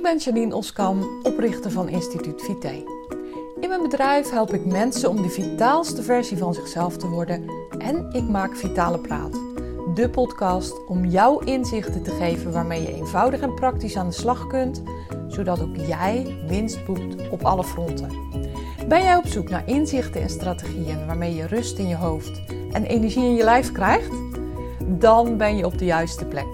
Ik ben Janine Oskam, oprichter van Instituut Vite. In mijn bedrijf help ik mensen om de vitaalste versie van zichzelf te worden en ik maak Vitale Praat, de podcast om jou inzichten te geven waarmee je eenvoudig en praktisch aan de slag kunt, zodat ook jij winst boekt op alle fronten. Ben jij op zoek naar inzichten en strategieën waarmee je rust in je hoofd en energie in je lijf krijgt? Dan ben je op de juiste plek.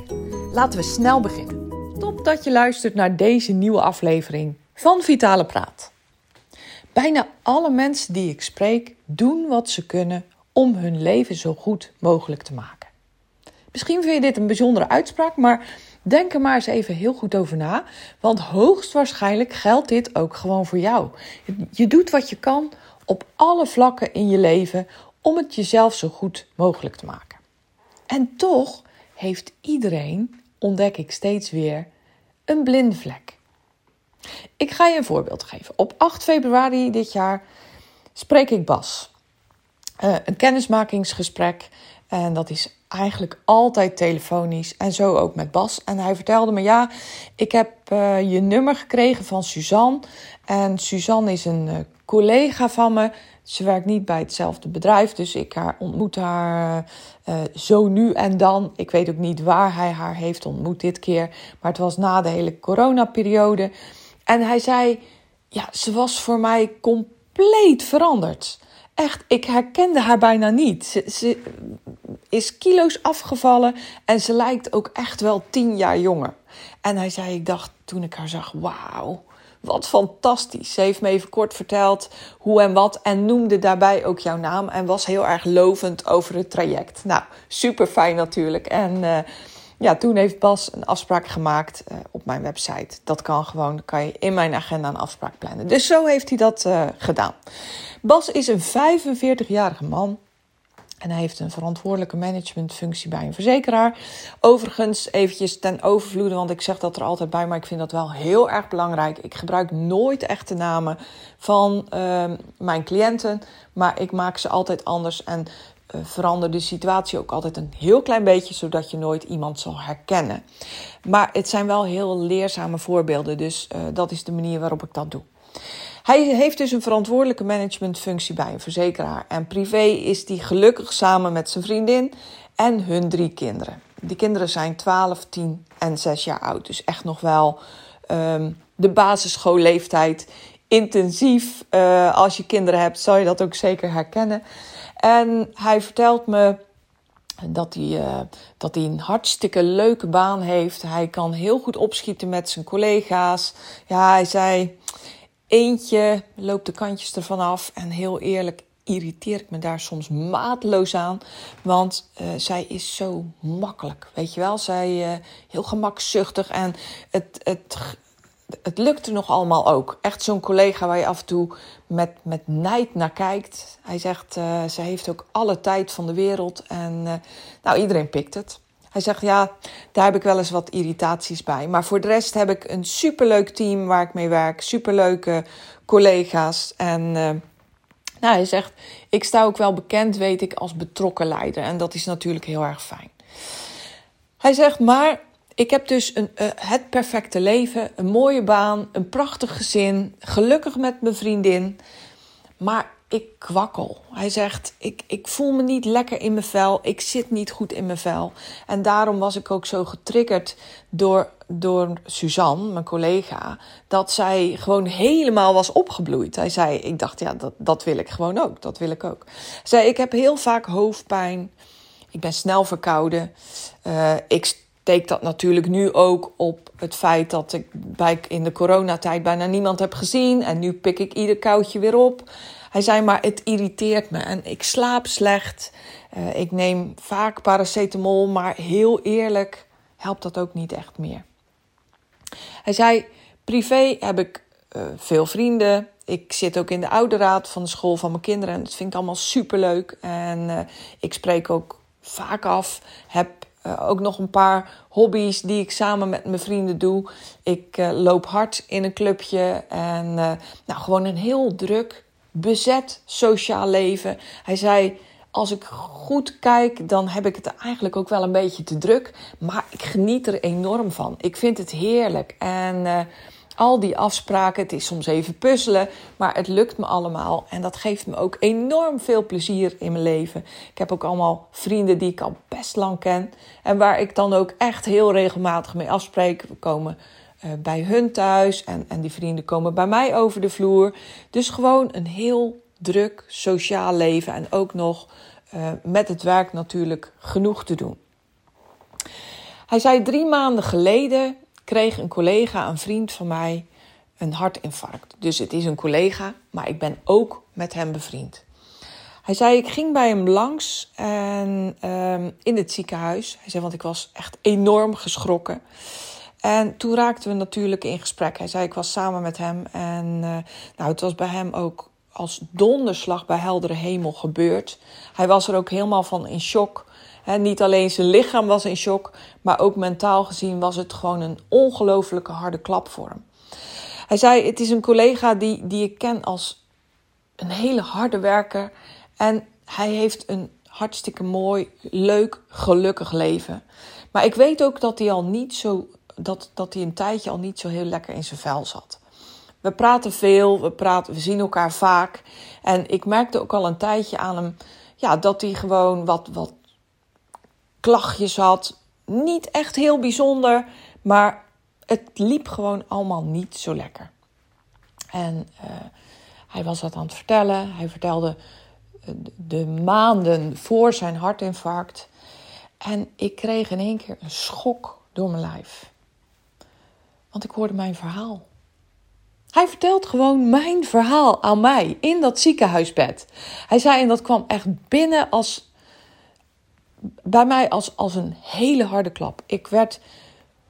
Laten we snel beginnen. Top dat je luistert naar deze nieuwe aflevering van Vitale Praat. Bijna alle mensen die ik spreek doen wat ze kunnen om hun leven zo goed mogelijk te maken. Misschien vind je dit een bijzondere uitspraak, maar denk er maar eens even heel goed over na. Want hoogstwaarschijnlijk geldt dit ook gewoon voor jou. Je doet wat je kan op alle vlakken in je leven om het jezelf zo goed mogelijk te maken. En toch heeft iedereen ontdek ik steeds weer een blinde vlek. Ik ga je een voorbeeld geven. Op 8 februari dit jaar spreek ik Bas. Uh, een kennismakingsgesprek. En dat is eigenlijk altijd telefonisch. En zo ook met Bas. En hij vertelde me: Ja, ik heb uh, je nummer gekregen van Suzanne. En Suzanne is een uh, collega van me. Ze werkt niet bij hetzelfde bedrijf, dus ik haar, ontmoet haar uh, zo nu en dan. Ik weet ook niet waar hij haar heeft ontmoet dit keer, maar het was na de hele coronaperiode. En hij zei: Ja, ze was voor mij compleet veranderd. Echt, ik herkende haar bijna niet. Ze, ze is kilo's afgevallen en ze lijkt ook echt wel tien jaar jonger. En hij zei: Ik dacht toen ik haar zag: Wauw wat fantastisch. Ze heeft me even kort verteld hoe en wat en noemde daarbij ook jouw naam en was heel erg lovend over het traject. Nou, super fijn natuurlijk. En uh, ja, toen heeft Bas een afspraak gemaakt uh, op mijn website. Dat kan gewoon, kan je in mijn agenda een afspraak plannen. Dus zo heeft hij dat uh, gedaan. Bas is een 45-jarige man en hij heeft een verantwoordelijke managementfunctie bij een verzekeraar. Overigens, eventjes ten overvloede, want ik zeg dat er altijd bij, maar ik vind dat wel heel erg belangrijk. Ik gebruik nooit echte namen van uh, mijn cliënten, maar ik maak ze altijd anders en uh, verander de situatie ook altijd een heel klein beetje, zodat je nooit iemand zal herkennen. Maar het zijn wel heel leerzame voorbeelden, dus uh, dat is de manier waarop ik dat doe. Hij heeft dus een verantwoordelijke managementfunctie bij een verzekeraar. En privé is die gelukkig samen met zijn vriendin en hun drie kinderen. Die kinderen zijn 12, 10 en 6 jaar oud. Dus echt nog wel um, de basisschoolleeftijd. Intensief. Uh, als je kinderen hebt, zal je dat ook zeker herkennen. En hij vertelt me dat hij, uh, dat hij een hartstikke leuke baan heeft. Hij kan heel goed opschieten met zijn collega's. Ja, hij zei. Eentje loopt de kantjes ervan af. En heel eerlijk irriteer ik me daar soms maatloos aan. Want uh, zij is zo makkelijk. Weet je wel, zij uh, heel gemakzuchtig. En het, het, het lukt er nog allemaal ook. Echt zo'n collega waar je af en toe met, met nijd naar kijkt. Hij zegt, uh, ze heeft ook alle tijd van de wereld. En nou, iedereen pikt het. Hij zegt, ja, daar heb ik wel eens wat irritaties bij. Maar voor de rest heb ik een superleuk team waar ik mee werk. Superleuke collega's. En uh, nou, hij zegt, ik sta ook wel bekend, weet ik, als betrokken leider. En dat is natuurlijk heel erg fijn. Hij zegt, maar ik heb dus een, uh, het perfecte leven, een mooie baan, een prachtig gezin, gelukkig met mijn vriendin. Maar ik kwakkel. Hij zegt: ik, ik voel me niet lekker in mijn vel. Ik zit niet goed in mijn vel. En daarom was ik ook zo getriggerd door, door Suzanne, mijn collega, dat zij gewoon helemaal was opgebloeid. Hij zei: Ik dacht, ja, dat, dat wil ik gewoon ook. Dat wil ik ook. Hij zei: Ik heb heel vaak hoofdpijn. Ik ben snel verkouden. Uh, ik steek dat natuurlijk nu ook op het feit dat ik bij, in de coronatijd bijna niemand heb gezien. En nu pik ik ieder koudje weer op. Hij zei maar, het irriteert me en ik slaap slecht. Uh, ik neem vaak paracetamol, maar heel eerlijk helpt dat ook niet echt meer. Hij zei, privé heb ik uh, veel vrienden. Ik zit ook in de ouderraad van de school van mijn kinderen. En dat vind ik allemaal superleuk. En uh, ik spreek ook vaak af. Heb ook nog een paar hobby's die ik samen met mijn vrienden doe. Ik loop hard in een clubje. En nou, gewoon een heel druk bezet sociaal leven. Hij zei: als ik goed kijk, dan heb ik het eigenlijk ook wel een beetje te druk. Maar ik geniet er enorm van. Ik vind het heerlijk. En uh, al die afspraken, het is soms even puzzelen, maar het lukt me allemaal. En dat geeft me ook enorm veel plezier in mijn leven. Ik heb ook allemaal vrienden die ik al best lang ken. En waar ik dan ook echt heel regelmatig mee afspreek. We komen bij hun thuis en, en die vrienden komen bij mij over de vloer. Dus gewoon een heel druk sociaal leven en ook nog uh, met het werk natuurlijk genoeg te doen. Hij zei drie maanden geleden kreeg een collega, een vriend van mij, een hartinfarct. Dus het is een collega, maar ik ben ook met hem bevriend. Hij zei, ik ging bij hem langs en, uh, in het ziekenhuis. Hij zei, want ik was echt enorm geschrokken. En toen raakten we natuurlijk in gesprek. Hij zei, ik was samen met hem en uh, nou, het was bij hem ook als donderslag bij heldere hemel gebeurd. Hij was er ook helemaal van in shock. Niet alleen zijn lichaam was in shock, maar ook mentaal gezien was het gewoon een ongelofelijke harde klap voor hem. Hij zei: Het is een collega die, die ik ken als een hele harde werker. En hij heeft een hartstikke mooi, leuk, gelukkig leven. Maar ik weet ook dat hij al niet zo. Dat, dat hij een tijdje al niet zo heel lekker in zijn vel zat. We praten veel, we, praten, we zien elkaar vaak. En ik merkte ook al een tijdje aan hem ja, dat hij gewoon wat, wat klachtjes had. Niet echt heel bijzonder, maar het liep gewoon allemaal niet zo lekker. En uh, hij was dat aan het vertellen. Hij vertelde eh, de maanden voor zijn hartinfarct. En ik kreeg in één keer een schok door mijn lijf. Want ik hoorde mijn verhaal. Hij vertelt gewoon mijn verhaal aan mij in dat ziekenhuisbed. Hij zei, en dat kwam echt binnen als, bij mij als, als een hele harde klap. Ik werd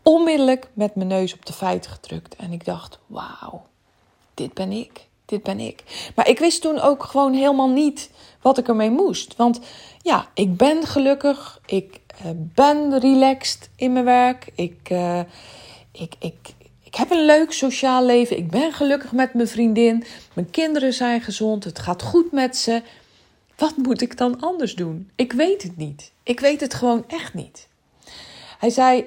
onmiddellijk met mijn neus op de feiten gedrukt. En ik dacht, wauw, dit ben ik. Dit ben ik. Maar ik wist toen ook gewoon helemaal niet wat ik ermee moest. Want ja, ik ben gelukkig. Ik uh, ben relaxed in mijn werk. Ik, uh, ik, ik, ik heb een leuk sociaal leven. Ik ben gelukkig met mijn vriendin. Mijn kinderen zijn gezond. Het gaat goed met ze. Wat moet ik dan anders doen? Ik weet het niet. Ik weet het gewoon echt niet. Hij zei,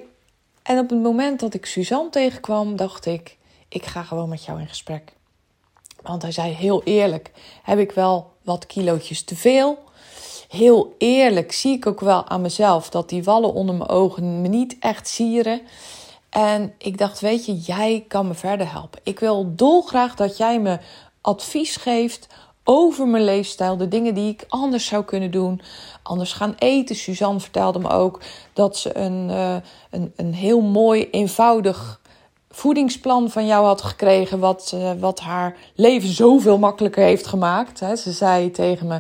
en op het moment dat ik Suzanne tegenkwam, dacht ik, ik ga gewoon met jou in gesprek. Want hij zei, heel eerlijk, heb ik wel wat kilootjes te veel? Heel eerlijk zie ik ook wel aan mezelf dat die wallen onder mijn ogen me niet echt sieren. En ik dacht, weet je, jij kan me verder helpen. Ik wil dolgraag dat jij me advies geeft over mijn leefstijl, de dingen die ik anders zou kunnen doen, anders gaan eten. Suzanne vertelde me ook dat ze een, uh, een, een heel mooi, eenvoudig voedingsplan van jou had gekregen, wat, uh, wat haar leven zoveel makkelijker heeft gemaakt. Ze zei tegen me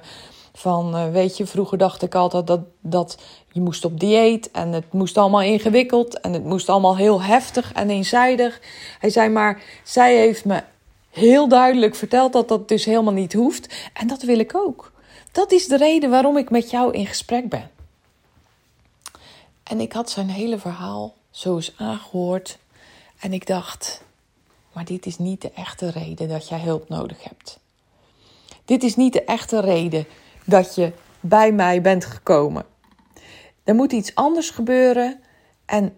van, uh, weet je, vroeger dacht ik altijd dat, dat je moest op dieet en het moest allemaal ingewikkeld en het moest allemaal heel heftig en eenzijdig. Hij zei maar, zij heeft me heel duidelijk verteld dat dat dus helemaal niet hoeft. En dat wil ik ook. Dat is de reden waarom ik met jou in gesprek ben. En ik had zijn hele verhaal zo eens aangehoord. En ik dacht, maar dit is niet de echte reden dat jij hulp nodig hebt. Dit is niet de echte reden dat je bij mij bent gekomen. Er moet iets anders gebeuren en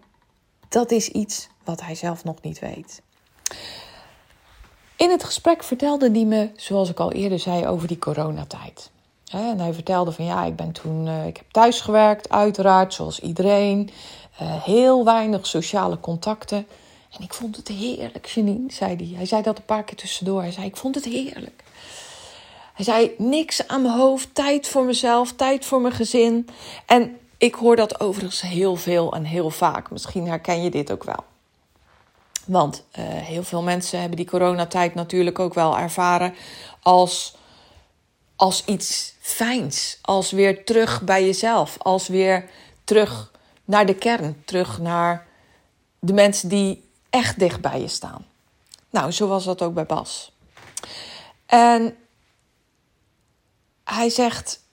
dat is iets wat hij zelf nog niet weet. In het gesprek vertelde hij me, zoals ik al eerder zei, over die coronatijd. En hij vertelde van ja, ik ben toen, uh, ik heb thuis gewerkt, uiteraard, zoals iedereen. Uh, heel weinig sociale contacten. En ik vond het heerlijk, Janine, zei hij. Hij zei dat een paar keer tussendoor. Hij zei, ik vond het heerlijk. Hij zei, niks aan mijn hoofd, tijd voor mezelf, tijd voor mijn gezin. En ik hoor dat overigens heel veel en heel vaak. Misschien herken je dit ook wel. Want uh, heel veel mensen hebben die coronatijd natuurlijk ook wel ervaren als, als iets fijns. Als weer terug bij jezelf. Als weer terug naar de kern. Terug naar de mensen die echt dicht bij je staan. Nou, zo was dat ook bij Bas. En hij zegt: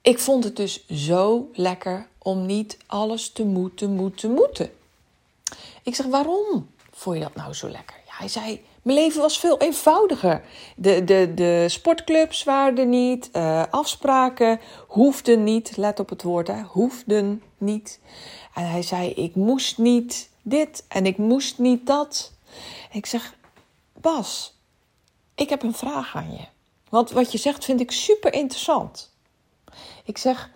Ik vond het dus zo lekker om niet alles te moeten, moeten, moeten. Ik zeg, waarom vond je dat nou zo lekker? Hij zei, Mijn leven was veel eenvoudiger. De, de, de sportclubs waren er niet. Uh, afspraken hoefden niet. Let op het woord, hè. Hoefden niet. En hij zei, ik moest niet dit en ik moest niet dat. ik zeg, Bas, ik heb een vraag aan je. Want wat je zegt vind ik super interessant. Ik zeg,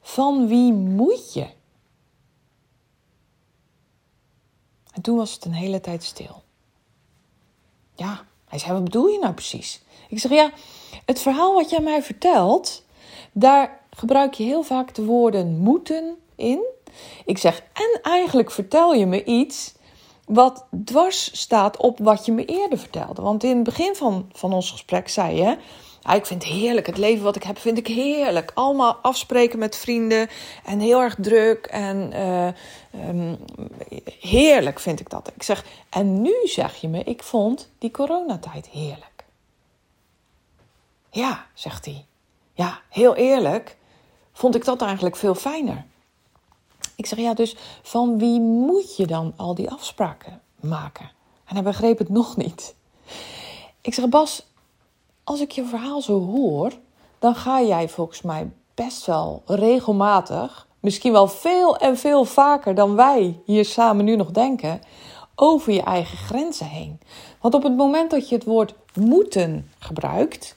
van wie moet je? En toen was het een hele tijd stil. Ja, hij zei, wat bedoel je nou precies? Ik zeg, ja, het verhaal wat jij mij vertelt, daar gebruik je heel vaak de woorden moeten in. Ik zeg, en eigenlijk vertel je me iets wat dwars staat op wat je me eerder vertelde. Want in het begin van, van ons gesprek zei je, ik vind het heerlijk. Het leven wat ik heb, vind ik heerlijk. Allemaal afspreken met vrienden en heel erg druk. En uh, um, heerlijk vind ik dat. Ik zeg, en nu zeg je me, ik vond die coronatijd heerlijk. Ja, zegt hij. Ja, heel eerlijk vond ik dat eigenlijk veel fijner. Ik zeg, ja, dus van wie moet je dan al die afspraken maken? En hij begreep het nog niet. Ik zeg, Bas, als ik je verhaal zo hoor, dan ga jij volgens mij best wel regelmatig, misschien wel veel en veel vaker dan wij hier samen nu nog denken, over je eigen grenzen heen. Want op het moment dat je het woord moeten gebruikt,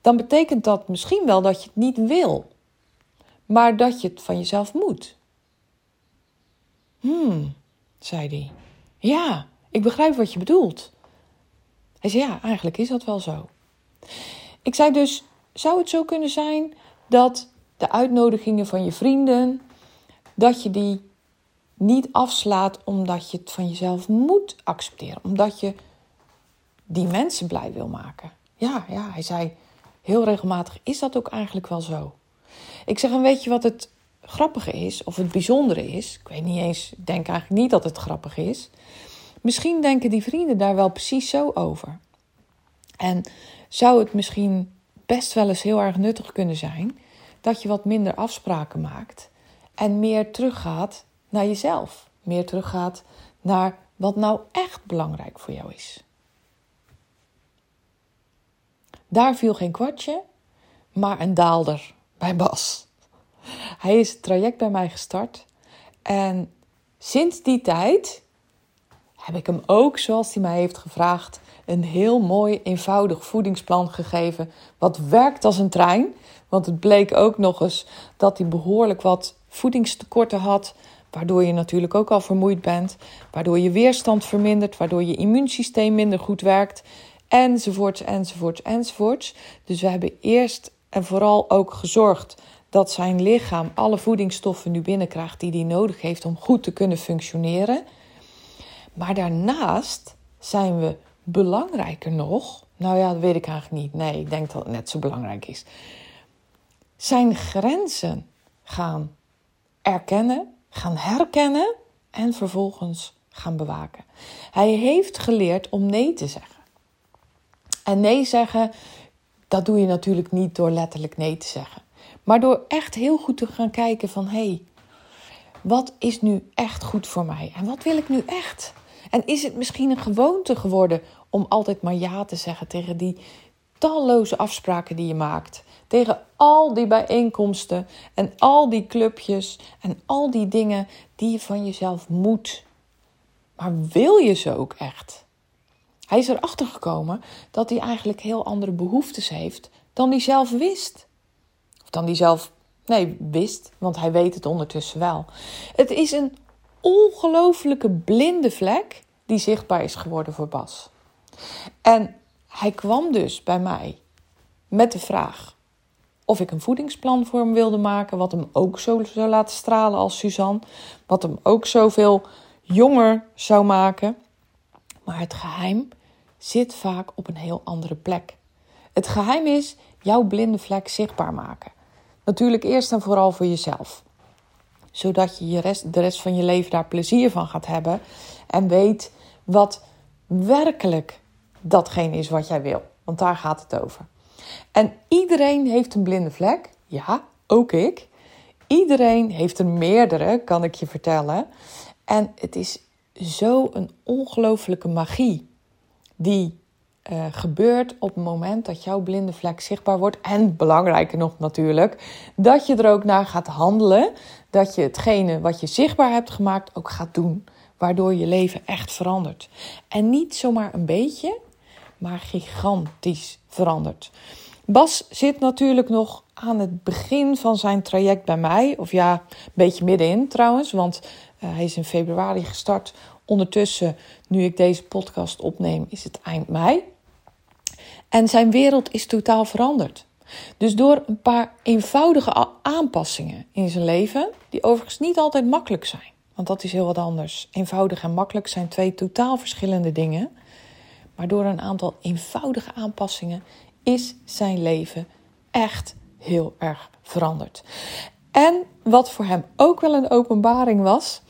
dan betekent dat misschien wel dat je het niet wil, maar dat je het van jezelf moet. Hmm, zei hij. Ja, ik begrijp wat je bedoelt. Hij zei ja, eigenlijk is dat wel zo. Ik zei dus, zou het zo kunnen zijn dat de uitnodigingen van je vrienden, dat je die niet afslaat omdat je het van jezelf moet accepteren, omdat je die mensen blij wil maken. Ja, ja, hij zei heel regelmatig, is dat ook eigenlijk wel zo? Ik zeg, en weet je wat het grappige is, of het bijzondere is? Ik weet niet eens, ik denk eigenlijk niet dat het grappig is. Misschien denken die vrienden daar wel precies zo over. En zou het misschien best wel eens heel erg nuttig kunnen zijn dat je wat minder afspraken maakt en meer teruggaat naar jezelf. Meer teruggaat naar wat nou echt belangrijk voor jou is. Daar viel geen kwartje, maar een daalder bij Bas. Hij is het traject bij mij gestart en sinds die tijd heb ik hem ook, zoals hij mij heeft gevraagd, een heel mooi, eenvoudig voedingsplan gegeven. Wat werkt als een trein. Want het bleek ook nog eens dat hij behoorlijk wat voedingstekorten had. Waardoor je natuurlijk ook al vermoeid bent. Waardoor je weerstand vermindert. Waardoor je immuunsysteem minder goed werkt. Enzovoorts, enzovoorts, enzovoorts. Dus we hebben eerst en vooral ook gezorgd dat zijn lichaam alle voedingsstoffen nu binnenkrijgt die hij nodig heeft om goed te kunnen functioneren. Maar daarnaast zijn we belangrijker nog, nou ja, dat weet ik eigenlijk niet. Nee, ik denk dat het net zo belangrijk is. Zijn grenzen gaan erkennen, gaan herkennen en vervolgens gaan bewaken. Hij heeft geleerd om nee te zeggen. En nee zeggen, dat doe je natuurlijk niet door letterlijk nee te zeggen. Maar door echt heel goed te gaan kijken van hé, hey, wat is nu echt goed voor mij? En wat wil ik nu echt? En is het misschien een gewoonte geworden om altijd maar ja te zeggen tegen die talloze afspraken die je maakt? Tegen al die bijeenkomsten en al die clubjes en al die dingen die je van jezelf moet. Maar wil je ze ook echt? Hij is erachter gekomen dat hij eigenlijk heel andere behoeftes heeft dan hij zelf wist. Dan hij zelf, nee, wist, want hij weet het ondertussen wel. Het is een ongelofelijke blinde vlek die zichtbaar is geworden voor Bas. En hij kwam dus bij mij met de vraag of ik een voedingsplan voor hem wilde maken, wat hem ook zo zou laten stralen als Suzanne, wat hem ook zoveel jonger zou maken. Maar het geheim zit vaak op een heel andere plek. Het geheim is jouw blinde vlek zichtbaar maken. Natuurlijk eerst en vooral voor jezelf zodat je, je rest, de rest van je leven daar plezier van gaat hebben. En weet wat werkelijk datgene is wat jij wil. Want daar gaat het over. En iedereen heeft een blinde vlek. Ja, ook ik. Iedereen heeft er meerdere, kan ik je vertellen. En het is zo een ongelofelijke magie die uh, gebeurt op het moment dat jouw blinde vlek zichtbaar wordt. En belangrijker nog natuurlijk, dat je er ook naar gaat handelen. Dat je hetgene wat je zichtbaar hebt gemaakt ook gaat doen. Waardoor je leven echt verandert. En niet zomaar een beetje, maar gigantisch verandert. Bas zit natuurlijk nog aan het begin van zijn traject bij mij. Of ja, een beetje middenin trouwens, want uh, hij is in februari gestart. Ondertussen, nu ik deze podcast opneem, is het eind mei. En zijn wereld is totaal veranderd. Dus door een paar eenvoudige aanpassingen in zijn leven, die overigens niet altijd makkelijk zijn, want dat is heel wat anders. Eenvoudig en makkelijk zijn twee totaal verschillende dingen. Maar door een aantal eenvoudige aanpassingen is zijn leven echt heel erg veranderd. En wat voor hem ook wel een openbaring was,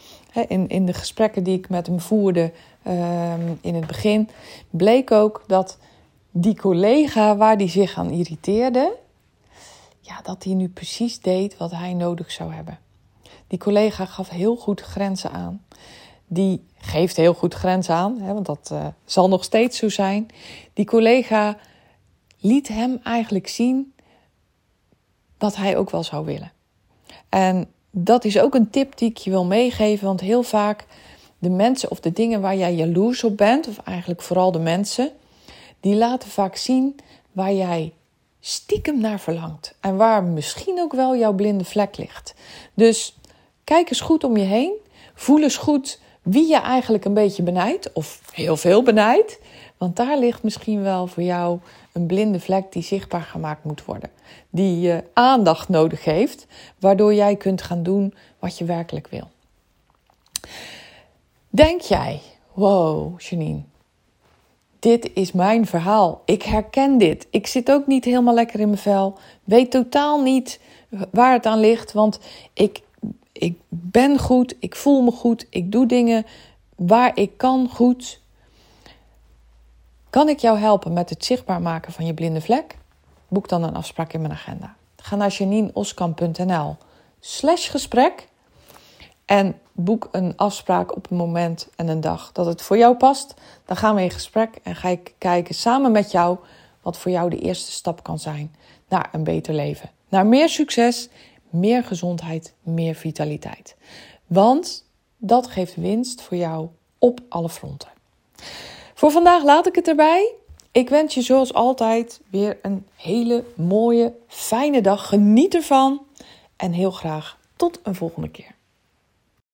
in, in de gesprekken die ik met hem voerde ehm, in het begin, bleek ook dat die collega waar die zich aan irriteerde, ja, dat hij nu precies deed wat hij nodig zou hebben. Die collega gaf heel goed grenzen aan. Die geeft heel goed grenzen aan, hè, want dat uh, zal nog steeds zo zijn. Die collega liet hem eigenlijk zien dat hij ook wel zou willen. En dat is ook een tip die ik je wil meegeven, want heel vaak de mensen of de dingen waar jij jaloers op bent, of eigenlijk vooral de mensen, die laten vaak zien waar jij stiekem naar verlangt en waar misschien ook wel jouw blinde vlek ligt. Dus kijk eens goed om je heen, voel eens goed wie je eigenlijk een beetje benijdt of heel veel benijdt, want daar ligt misschien wel voor jou een blinde vlek die zichtbaar gemaakt moet worden. Die je aandacht nodig heeft, waardoor jij kunt gaan doen wat je werkelijk wil. Denk jij, wow, Janine, dit is mijn verhaal. Ik herken dit. Ik zit ook niet helemaal lekker in mijn vel. Weet totaal niet waar het aan ligt, want ik, ik ben goed, ik voel me goed, ik doe dingen waar ik kan goed. Kan ik jou helpen met het zichtbaar maken van je blinde vlek? Boek dan een afspraak in mijn agenda. Ga naar janineoskamp.nl slash gesprek en boek een afspraak op een moment en een dag dat het voor jou past. Dan gaan we in gesprek en ga ik kijken samen met jou wat voor jou de eerste stap kan zijn naar een beter leven. Naar meer succes, meer gezondheid, meer vitaliteit. Want dat geeft winst voor jou op alle fronten. Voor vandaag laat ik het erbij. Ik wens je zoals altijd weer een hele mooie, fijne dag. Geniet ervan en heel graag tot een volgende keer.